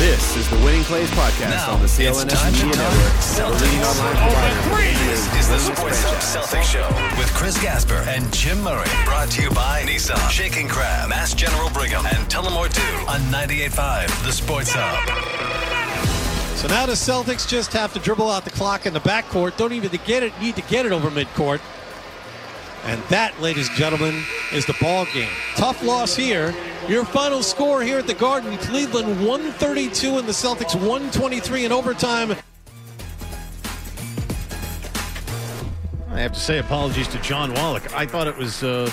This is the Winning Plays Podcast Now, on the CLNS time to Media talk Network. The leading Celtics. online provider. This is the Sports Hub Celtics Show with Chris Gasper and Jim Murray. Brought to you by Nissan, Shaking Crab, Mass General Brigham, and Tullamore Dew on 98.5 The Sports Hub. So now the Celtics just have to dribble out the clock in the backcourt. Don't even get it, need to get it over midcourt. And that, ladies and gentlemen, is the ball game. Tough loss here. Your final score here at the Garden: Cleveland 132 and the Celtics 123 in overtime. I have to say apologies to John Wallach. I thought it was uh,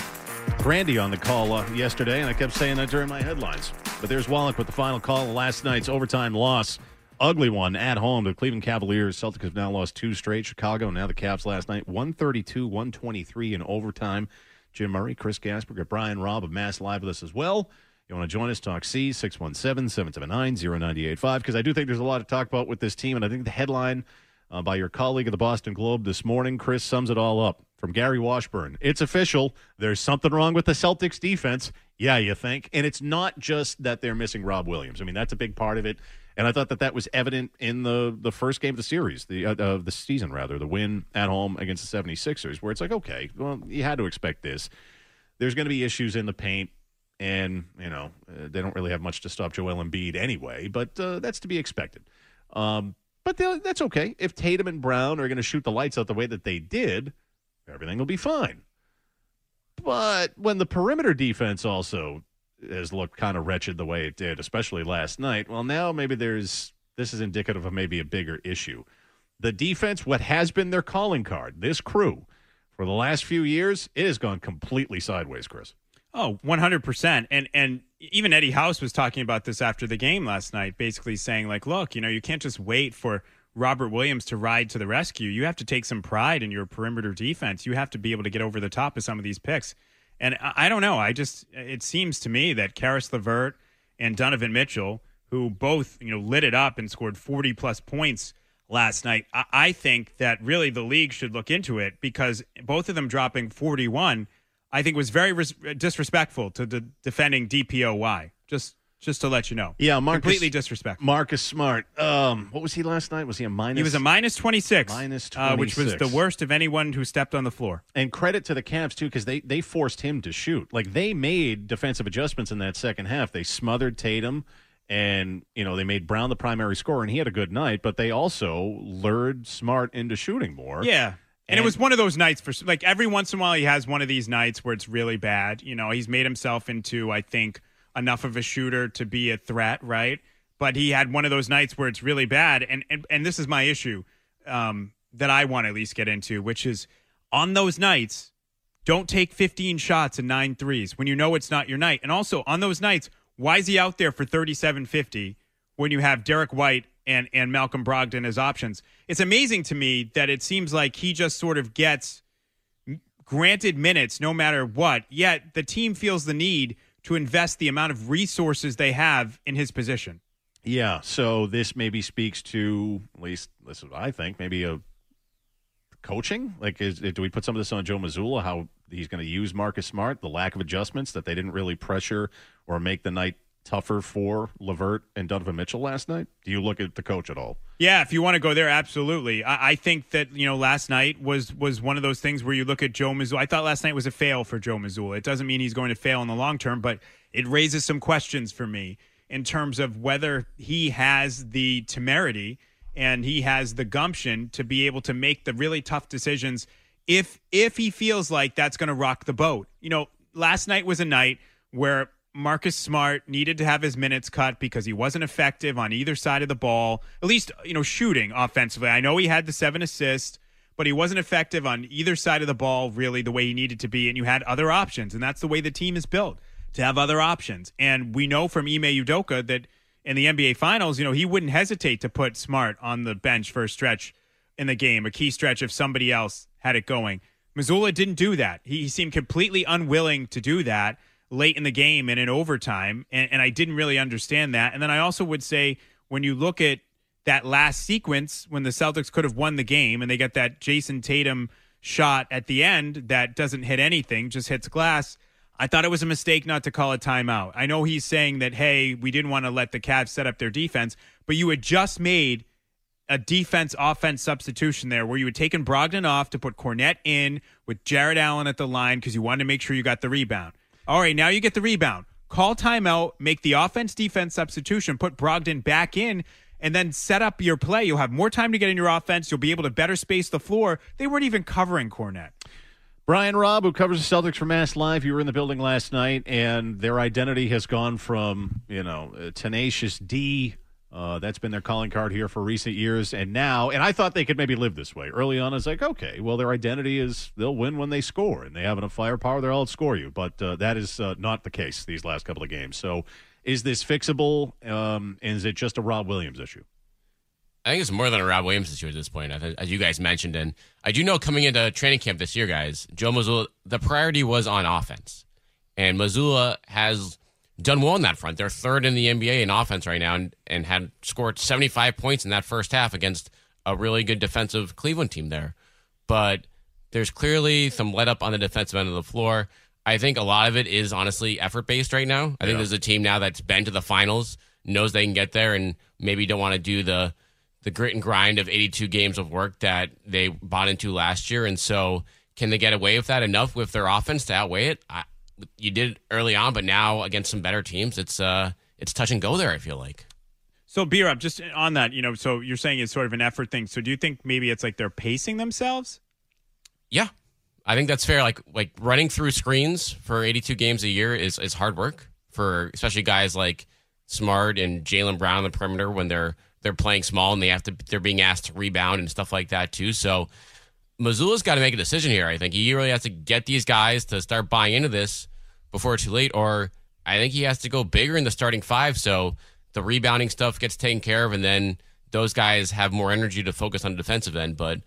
Grande on the call uh, yesterday, and I kept saying that during my headlines. But there's Wallach with the final call of last night's overtime loss. Ugly one at home to Cleveland Cavaliers. Celtics have now lost two straight. Chicago, now the Cavs last night. 132 123 in overtime. Jim Murray, Chris Gasper, Brian Robb of Mass Live with us as well. You want to join us? Talk C 617 779 0985 because I do think there's a lot to talk about with this team, and I think the headline uh, by your colleague at the Boston Globe this morning, Chris, sums it all up. From Gary Washburn, it's official. There's something wrong with the Celtics defense. Yeah, you think? And it's not just that they're missing Rob Williams. I mean, that's a big part of it. And I thought that that was evident in the the first game of the series, the uh, of the season rather, the win at home against the 76ers, where it's like, okay, well, you had to expect this. There's going to be issues in the paint, and you know uh, they don't really have much to stop Joel Embiid anyway, but uh, that's to be expected. Um, but that's okay if Tatum and Brown are going to shoot the lights out the way that they did. Everything will be fine. But when the perimeter defense also has looked kind of wretched the way it did, especially last night, well, now maybe there's this is indicative of maybe a bigger issue. The defense, what has been their calling card, this crew, for the last few years, it has gone completely sideways, Chris. Oh, 100%. And and even Eddie House was talking about this after the game last night, basically saying like, look, you know, you can't just wait for Robert Williams to ride to the rescue. You have to take some pride in your perimeter defense. You have to be able to get over the top of some of these picks. And I, don't know, I just it seems to me that Caris LeVert and Donovan Mitchell, who both, you know, lit it up and scored 40 plus points last night. I, I think that really the league should look into it because both of them dropping 41 I think was very res- disrespectful to the defending DPOY. Just just to let you know. Yeah, Marcus, completely disrespectful. Marcus Smart. Um, what was he last night? Was he a minus? He was a minus 26, Minus uh, which was the worst of anyone who stepped on the floor. And credit to the Cavs too, because they they forced him to shoot. Like they made defensive adjustments in that second half. They smothered Tatum, and you know they made Brown the primary scorer, and he had a good night. But they also lured Smart into shooting more. Yeah. And, And- it was one of those nights for like every once in a while he has one of these nights where it's really bad. You know, he's made himself into I think enough of a shooter to be a threat, right? But he had one of those nights where it's really bad, and and, and this is my issue um, that I want to at least get into, which is on those nights, don't take 15 shots and nine threes when you know it's not your night. And also on those nights, why is he out there for 37.50 when you have Derrick White and, and Malcolm Brogdon as options? It's amazing to me that it seems like he just sort of gets granted minutes no matter what, yet the team feels the need to invest the amount of resources they have in his position. Yeah, so this maybe speaks to at least this is what I think maybe a coaching. Like, is do we put some of this on Joe Mazzulla? How he's going to use Marcus Smart? The lack of adjustments that they didn't really pressure or make the night tougher for LeVert and Donovan Mitchell last night. Do you look at the coach at all? Yeah, if you want to go there, absolutely. I, I think that you know last night was was one of those things where you look at Joe Mazzulla. I thought last night was a fail for Joe Mazzulla. It doesn't mean he's going to fail in the long term, but it raises some questions for me. in terms of whether he has the temerity and he has the gumption to be able to make the really tough decisions if if he feels like that's going to rock the boat. You know, last night was a night where Marcus Smart needed to have his minutes cut because he wasn't effective on either side of the ball, at least, you know, shooting offensively. I know he had the seven assists, but he wasn't effective on either side of the ball really the way he needed to be. And you had other options. And that's the way the team is built to have other options. And we know from Ime Udoka that in the NBA Finals, you know, he wouldn't hesitate to put Smart on the bench for a stretch in the game, a key stretch if somebody else had it going. Mazzulla didn't do that. He, he seemed completely unwilling to do that late in the game and in overtime. And, and I didn't really understand that. And then I also would say when you look at that last sequence when the Celtics could have won the game and they get that Jayson Tatum shot at the end that doesn't hit anything, just hits glass. I thought it was a mistake not to call a timeout. I know he's saying that, hey, we didn't want to let the Cavs set up their defense, but you had just made a defense offense substitution there where you had taken Brogdon off to put Kornet in with Jarrett Allen at the line because you wanted to make sure you got the rebound. All right, now you get the rebound. Call timeout, make the offense defense substitution, put Brogdon back in, and then set up your play. You'll have more time to get in your offense. You'll be able to better space the floor. They weren't even covering Kornet. Brian Robb, who covers the Celtics for Mass Live, you were in the building last night, and their identity has gone from, you know, tenacious D uh, that's been their calling card here for recent years. And now, and I thought they could maybe live this way. Early on, I was like, okay, well, their identity is they'll win when they score, and they have enough firepower, they'll outscore you. But uh, that is uh, not the case these last couple of games. So is this fixable? Um, and is it just a Rob Williams issue? I think it's more than a Rob Williams issue at this point, as you guys mentioned. And I do know coming into training camp this year, guys, Joe Mazzulla, the priority was on offense. And Mazzulla has done well on that front. They're third in the NBA in offense right now and, and had scored 75 points in that first half against a really good defensive Cleveland team there. But there's clearly some let up on the defensive end of the floor. I think a lot of it is honestly effort based right now. I yeah. think there's a team now that's been to the finals, knows they can get there, and maybe don't want to do the the grit and grind of 82 games of work that they bought into last year. And so, can they get away with that enough with their offense to outweigh it? I, you did early on, but now against some better teams, it's uh, it's touch and go there. I feel like. So, B Rob, just on that, you know, so you're saying it's sort of an effort thing. So, do you think maybe it's like they're pacing themselves? Yeah, I think that's fair. Like like running through screens for 82 games a year is is hard work for especially guys like Smart and Jaylen Brown on the perimeter when they're they're playing small and they have to they're being asked to rebound and stuff like that too. So Mazzulla's got to make a decision here. I think he really has to get these guys to start buying into this before it's too late, or I think he has to go bigger in the starting five so the rebounding stuff gets taken care of, and then those guys have more energy to focus on the defensive end. But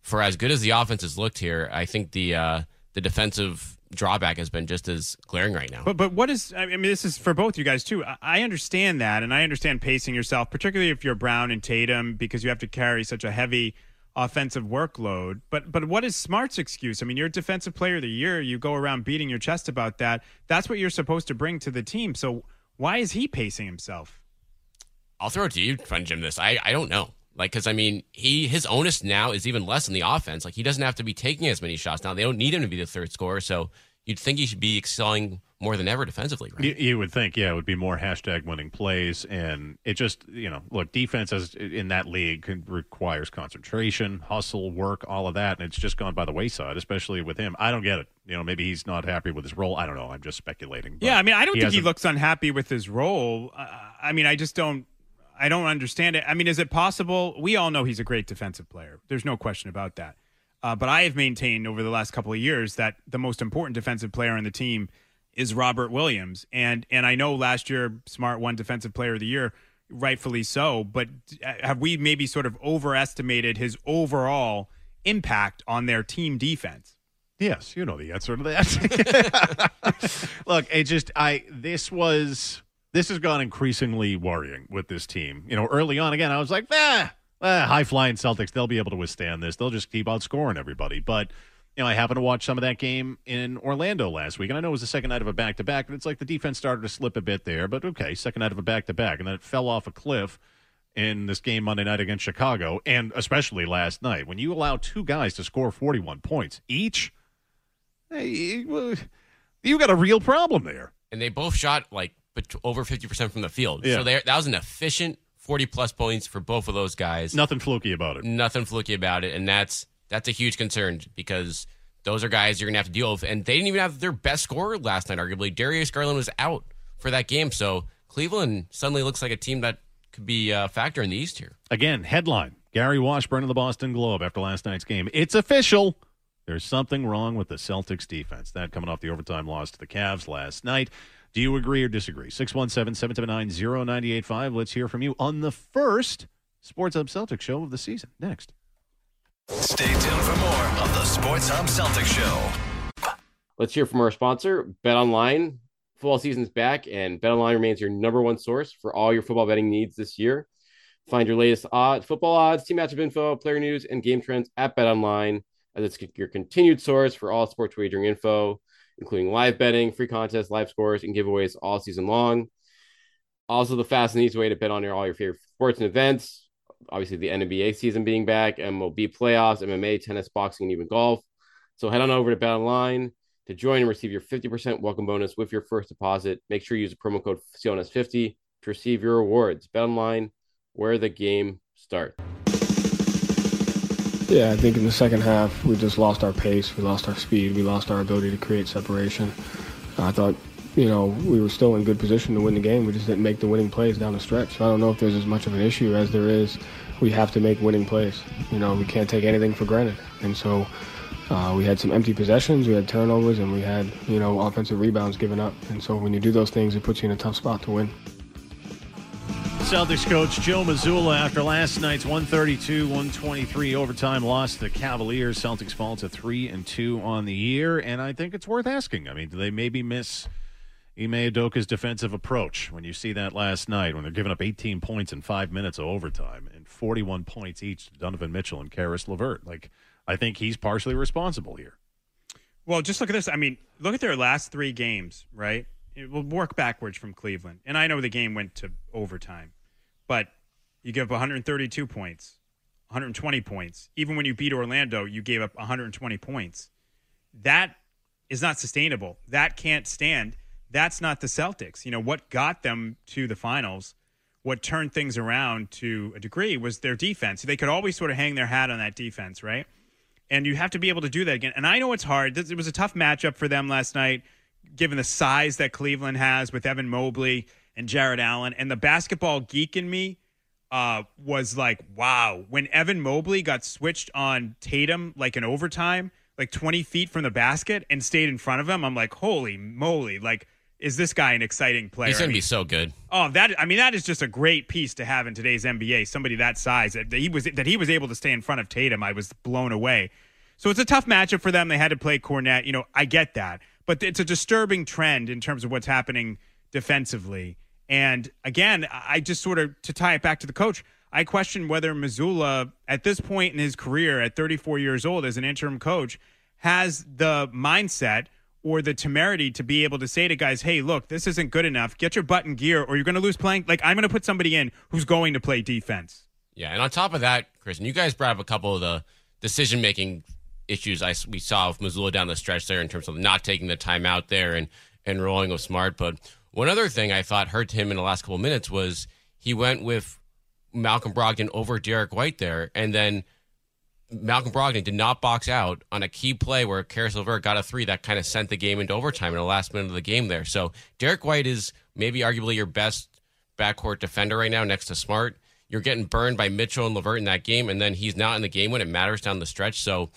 for as good as the offense has looked here, I think the uh, the defensive drawback has been just as glaring right now. But but what is I mean this is for both you guys too. I understand that and I understand pacing yourself, particularly if you're Brown and Tatum because you have to carry such a heavy offensive workload. But but what is Smart's excuse? I mean, you're a defensive player of the year. You go around beating your chest about that. That's what you're supposed to bring to the team. So why is he pacing himself? I'll throw it to you, friend Jim. This I I don't know. Like, because I mean, he his onus now is even less in the offense. Like, he doesn't have to be taking as many shots now. They don't need him to be the third scorer. So you'd think he should be excelling more than ever defensively, right? You, you, would think, yeah, it would be more hashtag winning plays, and it just, you know, look, defense as in that league can, requires concentration, hustle, work, all of that, and it's just gone by the wayside, especially with him. I don't get it. You know, maybe he's not happy with his role. I don't know. I'm just speculating. Yeah, I mean, I don't he think he looks unhappy with his role. Uh, I mean, I just don't. I don't understand it. I mean, is it possible? We all know he's a great defensive player. There's no question about that. Uh, but I have maintained over the last couple of years that the most important defensive player on the team is Robert Williams. And and I know last year Smart won Defensive Player of the Year, rightfully so. But have we maybe sort of overestimated his overall impact on their team defense? Yes, you know the answer to that. Look, it just I this was this has gone increasingly worrying with this team. You know, early on again, I was like, ah high flying Celtics, they'll be able to withstand this. They'll just keep outscoring everybody. But you know, I happened to watch some of that game in Orlando last week, and I know it was the second night of a back to back, but it's like the defense started to slip a bit there. But okay, second night of a back to back, and then it fell off a cliff in this game Monday night against Chicago, and especially last night when you allow two guys to score 41 points each. Hey, you got a real problem there. And they both shot like over 50% from the field. Yeah. So there, that was an efficient 40 plus points for both of those guys. Nothing fluky about it. Nothing fluky about it. And that's that's a huge concern because those are guys you're going to have to deal with. And they didn't even have their best scorer last night, arguably. Darius Garland was out for that game. So Cleveland suddenly looks like a team that could be a factor in the East here. Again, headline Gary Washburn of the Boston Globe after last night's game. It's official. There's something wrong with the Celtics defense. That coming off the overtime loss to the Cavs last night. Do you agree or disagree? 617 779 0985. Let's hear from you on the first Sports Hub Celtics show of the season. Next. Stay tuned for more of the Sports Hub Celtics Show. Let's hear from our sponsor, Bet Online. Football season's back, and Bet Online remains your number one source for all your football betting needs this year. Find your latest odds, football odds, team matchup info, player news, and game trends at Bet Online, as it's your continued source for all sports wagering info, including live betting, free contests, live scores, and giveaways all season long. Also, the fast and easy way to bet on your, all your favorite sports and events. Obviously, the NBA season being back, MLB playoffs, MMA, tennis, boxing, and even golf. So head on over to Bet Online to join and receive your 50% welcome bonus with your first deposit. Make sure you use the promo code CLNS50 to receive your rewards. Bet Online, where the game starts. Yeah, I think in the second half we just lost our pace, we lost our speed, we lost our ability to create separation. I thought, you know, we were still in good position to win the game. We just didn't make the winning plays down the stretch. So I don't know if there's as much of an issue as there is. We have to make winning plays. You know, we can't take anything for granted. And so uh, we had some empty possessions, we had turnovers, and we had, you know, offensive rebounds given up. And so when you do those things, it puts you in a tough spot to win. Celtics coach Joe Mazzulla, after last night's 132-123 overtime loss to the Cavaliers. Celtics fall to 3 and 2 on the year and I think it's worth asking. I mean, do they maybe miss Ime Udoka's defensive approach when you see that last night when they're giving up 18 points in 5 minutes of overtime and 41 points each to Donovan Mitchell and Caris LeVert. Like I think he's partially responsible here. Well, just look at this. I mean, look at their last three games, right? It will work backwards from Cleveland. And I know the game went to overtime, but you give up 132 points, 120 points. Even when you beat Orlando, you gave up 120 points. That is not sustainable. That can't stand. That's not the Celtics. You know, what got them to the finals, what turned things around to a degree was their defense. They could always sort of hang their hat on that defense, right? And you have to be able to do that again. And I know it's hard. It was a tough matchup for them last night, given the size that Cleveland has with Evan Mobley and Jarrett Allen. And the basketball geek in me uh, was like, wow. When Evan Mobley got switched on Tatum, like in overtime, like 20 feet from the basket and stayed in front of him, I'm like, holy moly. Like, is this guy an exciting player? He's going to be so good. Oh, that I mean, that is just a great piece to have in today's NBA. Somebody that size that he was that he was able to stay in front of Tatum. I was blown away. So it's a tough matchup for them. They had to play Kornet. You know, I get that, but it's a disturbing trend in terms of what's happening defensively. And again, I just sort of to tie it back to the coach. I question whether Mazzulla, at this point in his career, at 34 years old, as an interim coach, has the mindset or the temerity to be able to say to guys, hey, look, this isn't good enough. Get your butt in gear or you're going to lose playing. Like, I'm going to put somebody in who's going to play defense. Yeah, and on top of that, Chris, and you guys brought up a couple of the decision making issues I, we saw with Mazzulla down the stretch there in terms of not taking the time out there and, and rolling with Smart. But one other thing I thought hurt him in the last couple minutes was he went with Malcolm Brogdon over Derrick White there, and then Malcolm Brogdon did not box out on a key play where Caris LeVert got a three that kind of sent the game into overtime in the last minute of the game there. So Derrick White is maybe arguably your best backcourt defender right now next to Smart. You're getting burned by Mitchell and LeVert in that game, and then he's not in the game when it matters down the stretch. So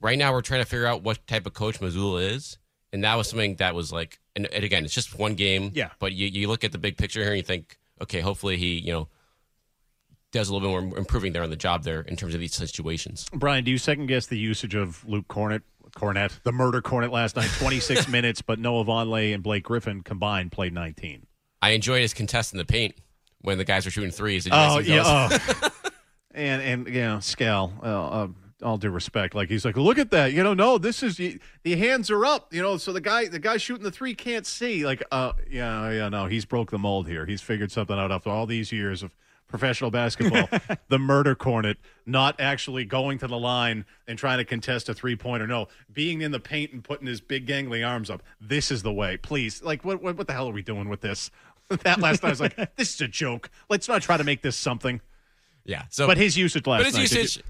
right now we're trying to figure out what type of coach Mazzulla is. And that was something that was like, and, and again, it's just one game. Yeah. But you, you look at the big picture here and you think, okay, hopefully he, you know, does a little bit more improving there on the job there in terms of these situations. Brian, do you second guess the usage of Luke Kornet, Kornet, the murder Kornet last night? 26 minutes, but Noah Vonleh and Blake Griffin combined played 19. I enjoyed his contest in the paint when the guys were shooting threes. Did you guys Oh yeah, oh. and and you know, Scal. Uh, uh, all due respect, like he's like, look at that. You know, no, this is the hands are up. You know, so the guy, the guy shooting the three can't see. Like, uh, yeah, yeah, no, he's broke the mold here. He's figured something out after all these years of professional basketball. the murder Kornet, not actually going to the line and trying to contest a three pointer. No, being in the paint and putting his big gangly arms up. This is the way. Please, like, what what, what the hell are we doing with this? that last night. I was like, this is a joke. Let's not try to make this something. Yeah. So, but his usage last but his night. usage,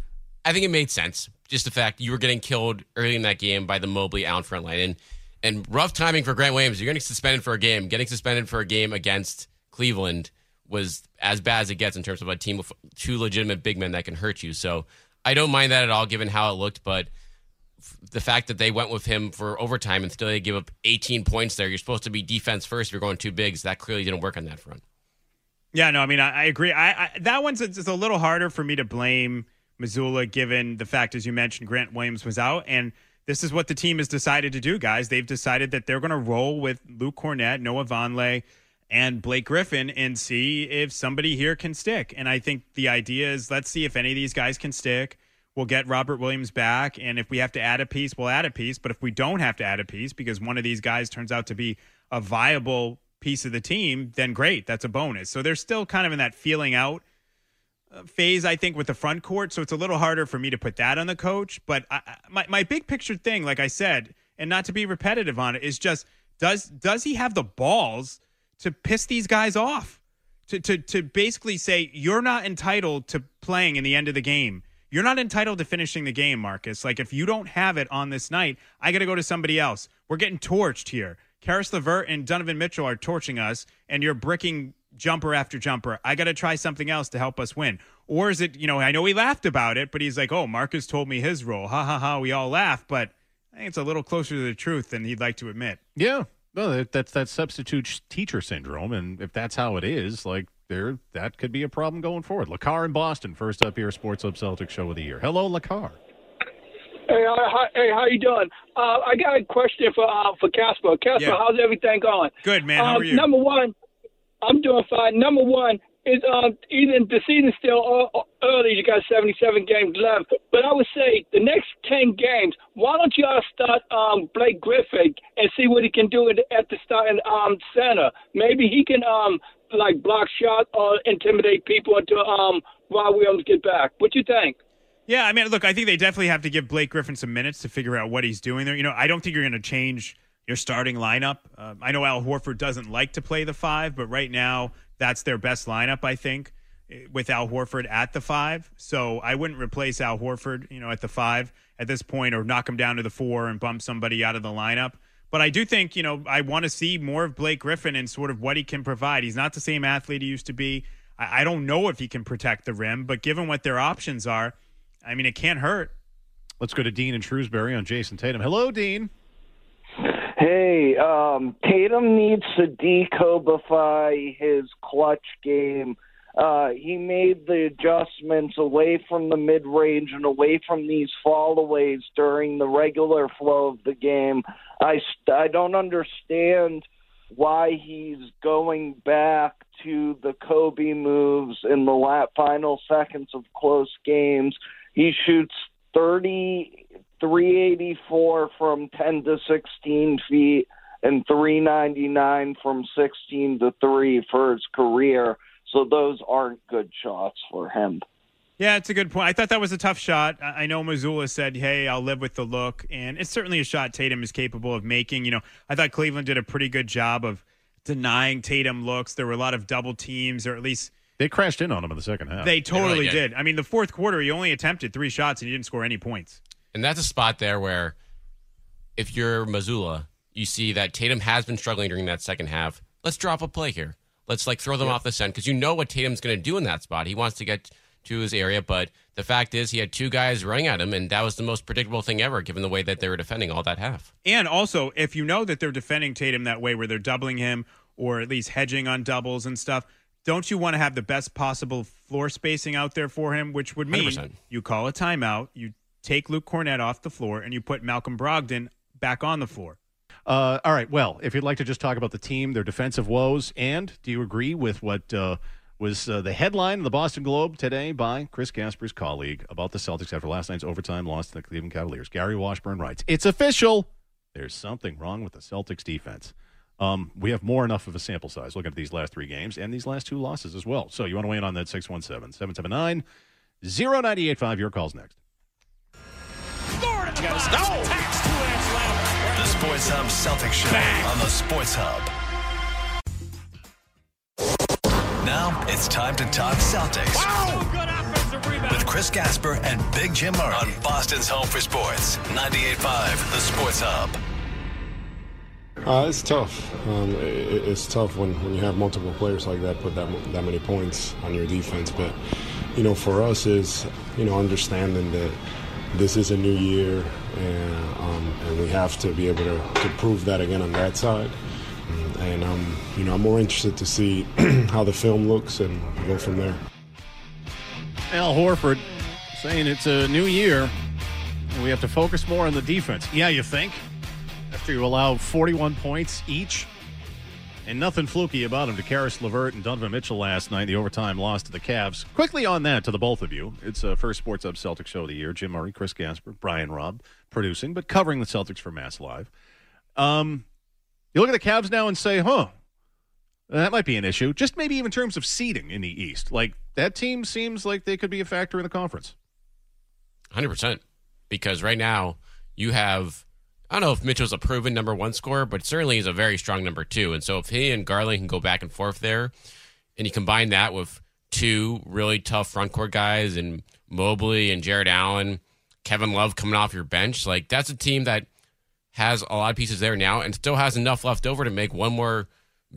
I think it made sense. Just the fact you were getting killed early in that game by the Mobley Allen front line, and and rough timing for Grant Williams. You're getting suspended for a game. Getting suspended for a game against Cleveland was as bad as it gets in terms of a team with two legitimate big men that can hurt you. So I don't mind that at all, given how it looked. But the fact that they went with him for overtime and still they give up 18 points there, you're supposed to be defense first if you're going two bigs. That clearly didn't work on that front. Yeah, no, I mean, I, I agree. I, I that one's it's a little harder for me to blame Mazzulla, given the fact, as you mentioned, Grant Williams was out, and this is what the team has decided to do, guys. They've decided that they're going to roll with Luke Kornet, Noah Vonleh, and Blake Griffin, and see if somebody here can stick. And I think the idea is, let's see if any of these guys can stick. We'll get Robert Williams back, and if we have to add a piece, we'll add a piece. But if we don't have to add a piece because one of these guys turns out to be a viable piece of the team, then great, that's a bonus. So they're still kind of in that feeling out uh, phase, I think, with the front court. So it's a little harder for me to put that on the coach. But I, my my big picture thing, like I said, and not to be repetitive on it, is just does does he have the balls to piss these guys off? To to to basically say you're not entitled to playing in the end of the game. You're not entitled to finishing the game, Marcus. Like if you don't have it on this night, I got to go to somebody else. We're getting torched here. Caris LeVert and Donovan Mitchell are torching us, and you're bricking jumper after jumper. I got to try something else to help us win. Or is it, you know, I know he laughed about it, but he's like, oh, Marcus told me his role. Ha ha ha. We all laugh, but I think it's a little closer to the truth than he'd like to admit. Yeah. No, that- that's that substitute teacher syndrome, and if that's how it is, like there, that could be a problem going forward. Lacar in Boston, first up here, Sports Hub Celtics show of the year. Hello, Lacar. Hey, uh, hi, hey, how you doing? Uh, I got a question for uh, for Casper. Casper, Yeah. how's everything going? Good, man. How Um, are you? Number one, I'm doing fine. Number one is um, even the season's still early. You got 77 games left, but I would say the next 10 games. Why don't y'all start um, Blake Griffin and see what he can do at, the starting um, center? Maybe he can um, like block shots or intimidate people until um, Rob Williams get back. What you think? Yeah, I mean, look, I think they definitely have to give Blake Griffin some minutes to figure out what he's doing there. You know, I don't think you're going to change your starting lineup. Uh, I know Al Horford doesn't like to play the five, but right now that's their best lineup, I think, eh, with Al Horford at the five. So I wouldn't replace Al Horford, you know, at the five at this point or knock him down to the four and bump somebody out of the lineup. But I do think, you know, I want to see more of Blake Griffin and sort of what he can provide. He's not the same athlete he used to be. I, I don't know if he can protect the rim, but given what their options are, I mean, it can't hurt. Let's go to Dean and Shrewsbury on Jayson Tatum. Hello, Dean. Hey, um, Tatum needs to decobify his clutch game. Uh, he made the adjustments away from the mid range and away from these fallaways during the regular flow of the game. I, I don't understand why he's going back to the Kobe moves in the la- final seconds of close games. He shoots 30 384 from 10 to 16 feet and 399 from 16 to 3 for his career. So those aren't good shots for him. Yeah, it's a good point. I thought that was a tough shot. I I know Mazzulla said, "Hey, I'll live with the look," and it's certainly a shot Tatum is capable of making. You know, I thought Cleveland did a pretty good job of denying Tatum looks. There were a lot of double teams, or at least They crashed in on him in the second half. they totally really did. did. I mean, the fourth quarter, he only attempted three shots and he didn't score any points. And that's a spot there where if you're Mazzulla, you see that Tatum has been struggling during that second half. Let's drop a play here. Let's like throw them off the scent because you know what Tatum's going to do in that spot. He wants to get to his area, but the fact is he had two guys running at him, and that was the most predictable thing ever, given the way that they were defending all that half. And also, if you know that they're defending Tatum that way, where they're doubling him or at least hedging on doubles and stuff, don't you want to have the best possible floor spacing out there for him? Which would mean 100%. you call a timeout, you take Luke Kornet off the floor, and you put Malcolm Brogdon back on the floor. Uh, all right. Well, if you'd like to just talk about the team, their defensive woes, and do you agree with what uh, was uh, the headline in the Boston Globe today by Chris Gasper's colleague about the Celtics after last night's overtime loss to the Cleveland Cavaliers? Gary Washburn writes, "It's official. There's something wrong with the Celtics defense." Um, we have more enough of a sample size looking at these last three games and these last two losses as well. So you want to weigh in on that 617 779 0985. Your call's next. The Sports Hub Celtics Show on the Sports Hub. Now it's time to talk Celtics. With Chris Gasper and Big Jim Murray on Boston's Home for Sports, 98.5 The Sports Hub. Uh, it's tough. Um, it, it's tough when, when you have multiple players like that put that that many points on your defense. But you know, for us is you know understanding that this is a new year, and um, and we have to be able to, to prove that again on that side. And um, you know, I'm more interested to see how the film looks and go from there. Al Horford saying it's a new year. And we have to focus more on the defense. Yeah, you think? After you allow 41 points each, and nothing fluky about him to Caris LeVert and Donovan Mitchell last night, the overtime loss to the Cavs. Quickly on that to the both of you. It's a first Sports Hub Celtics show of the year. Jim Murray, Chris Gasper, Brian Robb producing, but covering the Celtics for Mass Live. Um, you look at the Cavs now and say, huh, that might be an issue. Just maybe even in terms of seeding in the East. Like, that team seems like they could be a factor in the conference. 100%. Because right now, you have, I don't know if Mitchell's a proven number one scorer, but certainly he's a very strong number two. And so if he and Garland can go back and forth there, and you combine that with two really tough front court guys and Mobley and Jarrett Allen, Kevin Love coming off your bench, like that's a team that has a lot of pieces there now and still has enough left over to make one more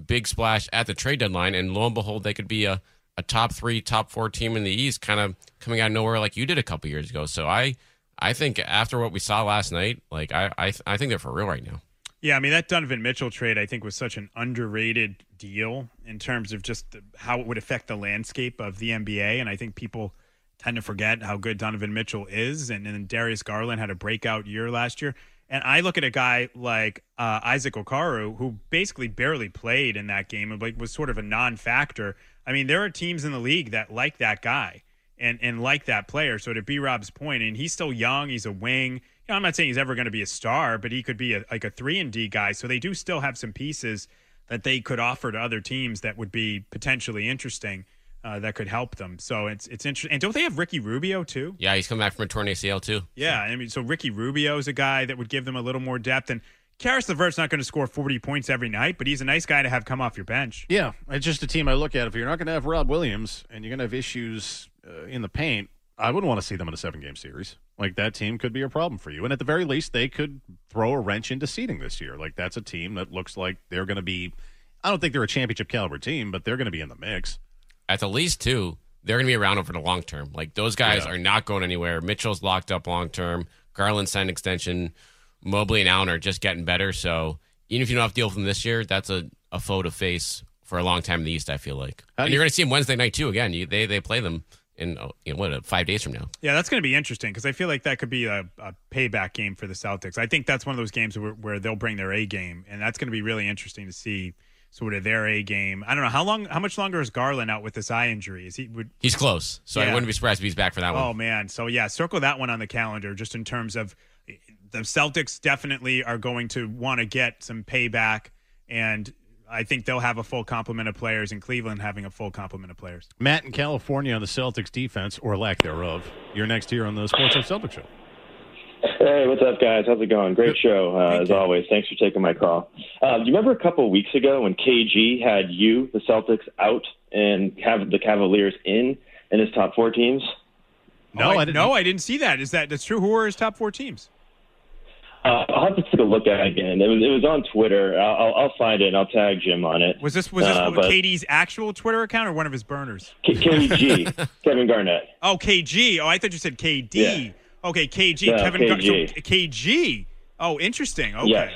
big splash at the trade deadline. And lo and behold, they could be a, a top three, top four team in the East, kind of coming out of nowhere like you did a couple years ago. So I, I think after what we saw last night, like I, I, I think they're for real right now. Yeah, I mean that Donovan Mitchell trade I think was such an underrated deal in terms of just how it would affect the landscape of the NBA, and I think people tend to forget how good Donovan Mitchell is, and then Darius Garland had a breakout year last year. And I look at a guy like uh, Isaac Okoro, who basically barely played in that game and like was sort of a non-factor. I mean, there are teams in the league that like that guy and and like that player. So to B Rob's point, and he's still young, he's a wing. You know, I'm not saying he's ever going to be a star, but he could be a, like a three and D guy. So they do still have some pieces that they could offer to other teams that would be potentially interesting uh, that could help them. So it's it's interesting. And don't they have Ricky Rubio too? Yeah, he's coming back from a torn ACL too. Yeah, I mean, so Ricky Rubio is a guy that would give them a little more depth. And Caris LeVert's not going to score 40 points every night, but he's a nice guy to have come off your bench. Yeah, it's just a team I look at. If you're not going to have Rob Williams and you're going to have issues uh, in the paint, I wouldn't want to see them in a seven game series. Like that team could be a problem for you. And at the very least, they could throw a wrench into seeding this year. Like that's a team that looks like they're going to be. I don't think they're a championship caliber team, but they're going to be in the mix. At the least, too, they're going to be around over the long term. Like those guys Yeah. are not going anywhere. Mitchell's locked up long term. Garland signed extension. Mobley and Allen are just getting better. So even if you don't have to deal with them this year, that's a, a foe to face for a long time in the East. I feel like, and you- you're going to see them Wednesday night too. Again, you, they they play them in oh, you know, what uh, five days from now. Yeah, that's going to be interesting because I feel like that could be a, a payback game for the Celtics. I think that's one of those games where, where they'll bring their A game, and that's going to be really interesting to see sort of their A game. I don't know how long, how much longer is Garland out with this eye injury? Is he would He's close, so I wouldn't be surprised if he's back for that Oh one. man, so yeah, circle that one on the calendar just in terms of the Celtics definitely are going to want to get some payback and I think they'll have a full complement of players in Cleveland having a full complement of players. Matt in California on the Celtics defense or lack thereof. You're next here on the Sports Hub Celtics show. Hey, what's up, guys? How's it going? Great show, uh, as always. Thanks for taking my call. Uh, do you remember a couple of weeks ago when KG had you, the Celtics, out and have the Cavaliers in in his top four teams? No, I, didn't. No, I didn't see that. Is that that's true? Who are his top four teams? Uh, I'll have to take a look at it again. It was it was on Twitter. I'll, I'll, find it and I'll tag Jim on it. Was this was this Uh, KD's actual Twitter account or one of his burners? K- KG, Kevin Garnett. Oh, KG. Oh, I thought you said KD. Yeah. Okay, KG. No, Kevin Gar- KG. so KG. Oh, interesting. Okay. Yes.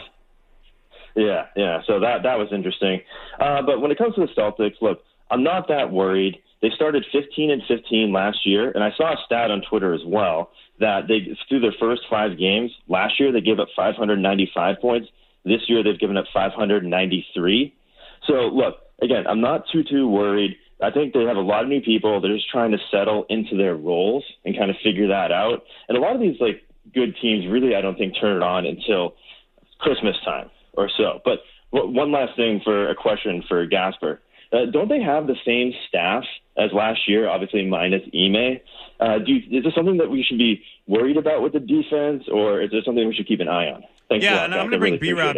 Yeah, yeah. So that that was interesting. Uh, but when it comes to the Celtics, look, I'm not that worried. They started 15 and 15 last year, and I saw a stat on Twitter as well that they through their first five games last year they gave up 595 points. This year they've given up 593. So look, again, I'm not too too worried. I think they have a lot of new people. They're just trying to settle into their roles and kind of figure that out. And a lot of these like good teams really, I don't think turn it on until Christmas time or so. But one last thing for a question for Gasper. Uh, don't they have the same staff as last year, obviously minus Ime? Uh, do you, is this something that we should be worried about with the defense, or is this something we should keep an eye on? Thanks yeah, lot, and. I'm going to bring really B Rob.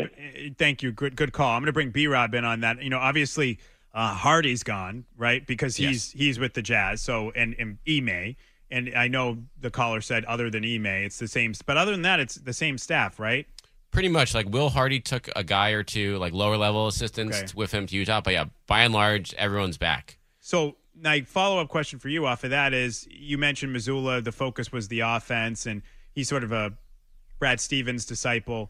Thank you. Good, good call. I'm going to bring B Rob in on that. You know, obviously, Uh, Hardy's gone, right? Because he's he's with the Jazz. So and, and Ime, and I know the caller said other than Ime, it's the same. But other than that, it's the same staff, right? Pretty much like Will Hardy took a guy or two, like lower level assistants Okay. with him to Utah. But yeah, by and large, everyone's back. So, my follow up question for you off of that is you mentioned Mazzulla, the focus was the offense, and he's sort of a Brad Stevens disciple.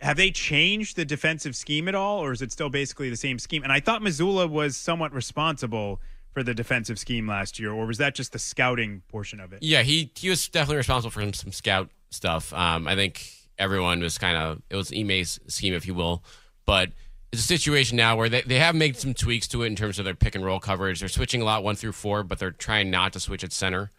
Have they changed the defensive scheme at all, or is it still basically the same scheme? And I thought Mazzulla was somewhat responsible for the defensive scheme last year, or was that just the scouting portion of it? Yeah, he he was definitely responsible for some, some scout stuff. Um, I think everyone was kind of it was Ime's scheme, if you will, but it's a situation now where they, they have made some tweaks to it in terms of their pick and roll coverage. They're switching a lot one through four, but they're trying not to switch at center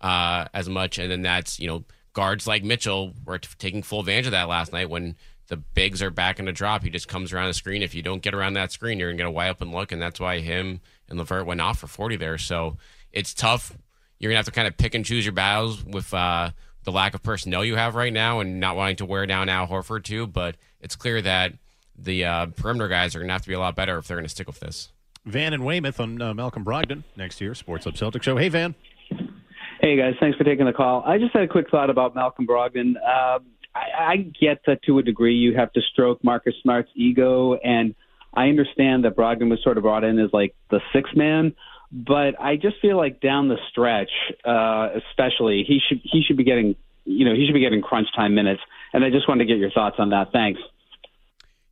uh, as much. And then that's you know guards like Mitchell were t- taking full advantage of that last night when the bigs are back in a drop. He just comes around the screen. If you don't get around that screen, you're gonna get a wide open look, and that's why him and LeVert went off for 40 there. So it's tough. You're gonna have to kind of pick and choose your battles with uh, the lack of personnel you have right now, and not wanting to wear down Al Horford too. But it's clear that the uh, perimeter guys are gonna have to be a lot better if they're gonna stick with this. Van and Weymouth on uh, Malcolm Brogdon next year, Sports Hub Celtic Show. Hey, Van. Hey guys, thanks for taking the call. I just had a quick thought about Malcolm Brogdon. Uh, I, I get that to a degree you have to stroke Marcus Smart's ego, and I understand that Brogdon was sort of brought in as like the sixth man. But I just feel like down the stretch, uh, especially he should he should be getting you know he should be getting crunch time minutes. And I just wanted to get your thoughts on that. Thanks.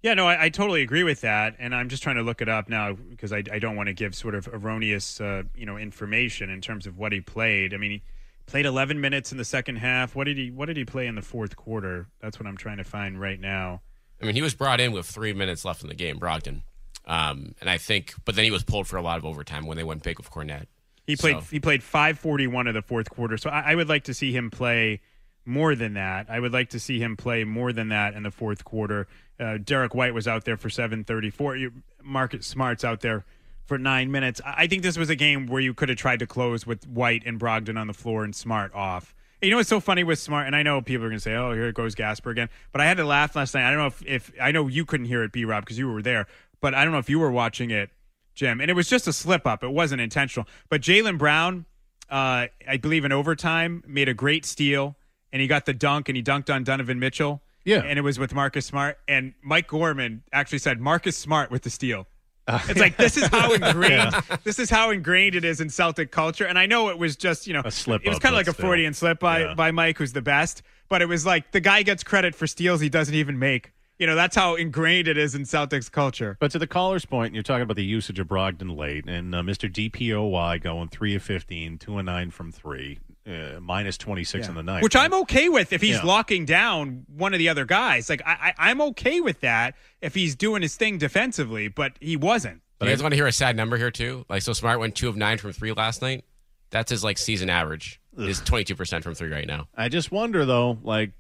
Yeah, no, I, I totally agree with that, and I'm just trying to look it up now because I, I don't want to give sort of erroneous, uh, you know, information in terms of what he played. I mean, he played 11 minutes in the second half. What did he What did he play in the fourth quarter? That's what I'm trying to find right now. I mean, he was brought in with three minutes left in the game, Brogdon, um, and I think, but then he was pulled for a lot of overtime when they went big with Kornet. He played So- he played 541 of the fourth quarter. So I, I would like to see him play more than that. I would like to see him play more than that in the fourth quarter. Uh, Derrick White was out there for 734. Marcus Smart's out there for nine minutes. I think this was a game where you could have tried to close with White and Brogdon on the floor and Smart off. You know what's so funny with Smart, and I know people are going to say, "Oh, here goes Gasper again," but I had to laugh last night. I don't know if, if I know you couldn't hear it, B. Rob, because you were there, but I don't know if you were watching it, Jim. And it was just a slip up; it wasn't intentional. But Jaylen Brown, uh, I believe in overtime, made a great steal, and he got the dunk, and he dunked on Donovan Mitchell. Yeah. and it was with Marcus Smart, and Mike Gorman actually said Marcus Smart with the steal. It's like this is how ingrained this is how ingrained it is in Celtic culture. And I know it was just you know a slip It was kind of like a. Freudian slip by Yeah. by Mike, who's the best. But it was like the guy gets credit for steals he doesn't even make. You know that's how ingrained it is in Celtics culture. But to the caller's point, you're talking about the usage of Brogdon late, and uh, Mr. DPOY going 3 of 15, 2 and 9 from 3, uh, minus 26 in the night. Which I'm okay with if he's Yeah. locking down one of the other guys. Like I, I, I'm okay with that if he's doing his thing defensively, but he wasn't. But you guys want to hear a sad number here too? Like, so Smart went two of nine from three last night. That's his like season average. Is twenty two percent from three right now. I just wonder though, like,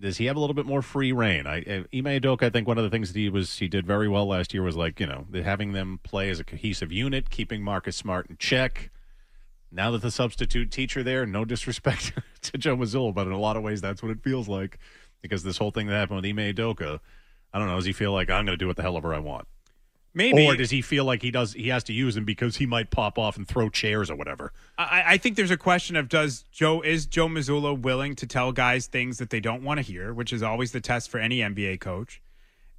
does he have a little bit more free reign? I, uh, Ime Udoka, I think one of the things that he was he did very well last year was like you know having them play as a cohesive unit, keeping Marcus Smart in check. Now that the substitute teacher there, no disrespect to Joe Mazzulla, but in a lot of ways that's what it feels like because this whole thing that happened with Ime Udoka, I don't know. Does he feel like I'm going to do what the hell ever I want? Maybe. Or does he feel like he does? He has to use him because he might pop off and throw chairs or whatever. I, I think there's a question of does Joe is Joe Mazzulla willing to tell guys things that they don't want to hear, which is always the test for any NBA coach.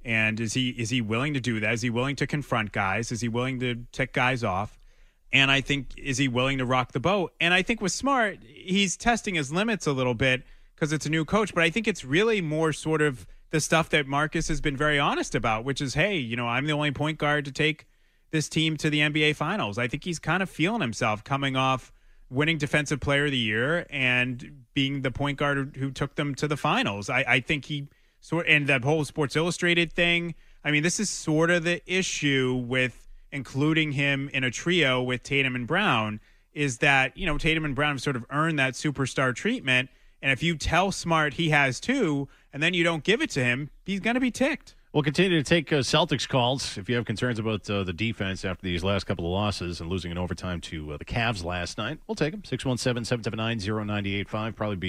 And is he is he willing to do that? Is he willing to confront guys? Is he willing to tick guys off? And I think is he willing to rock the boat? And I think with Smart, he's testing his limits a little bit because it's a new coach. But I think it's really more sort of the stuff that Marcus has been very honest about, which is, hey, you know, I'm the only point guard to take this team to the NBA Finals. I think he's kind of feeling himself coming off winning Defensive Player of the Year and being the point guard who took them to the finals. I, I think he sort and that whole Sports Illustrated thing. I mean, this is sort of the issue with including him in a trio with Tatum and Brown is that you know Tatum and Brown have sort of earned that superstar treatment. And if you tell Smart he has two, and then you don't give it to him, he's going to be ticked. We'll continue to take uh, Celtics calls if you have concerns about uh, the defense after these last couple of losses and losing in overtime to uh, the Cavs last night. We'll take them. 617 779 0985. Probably be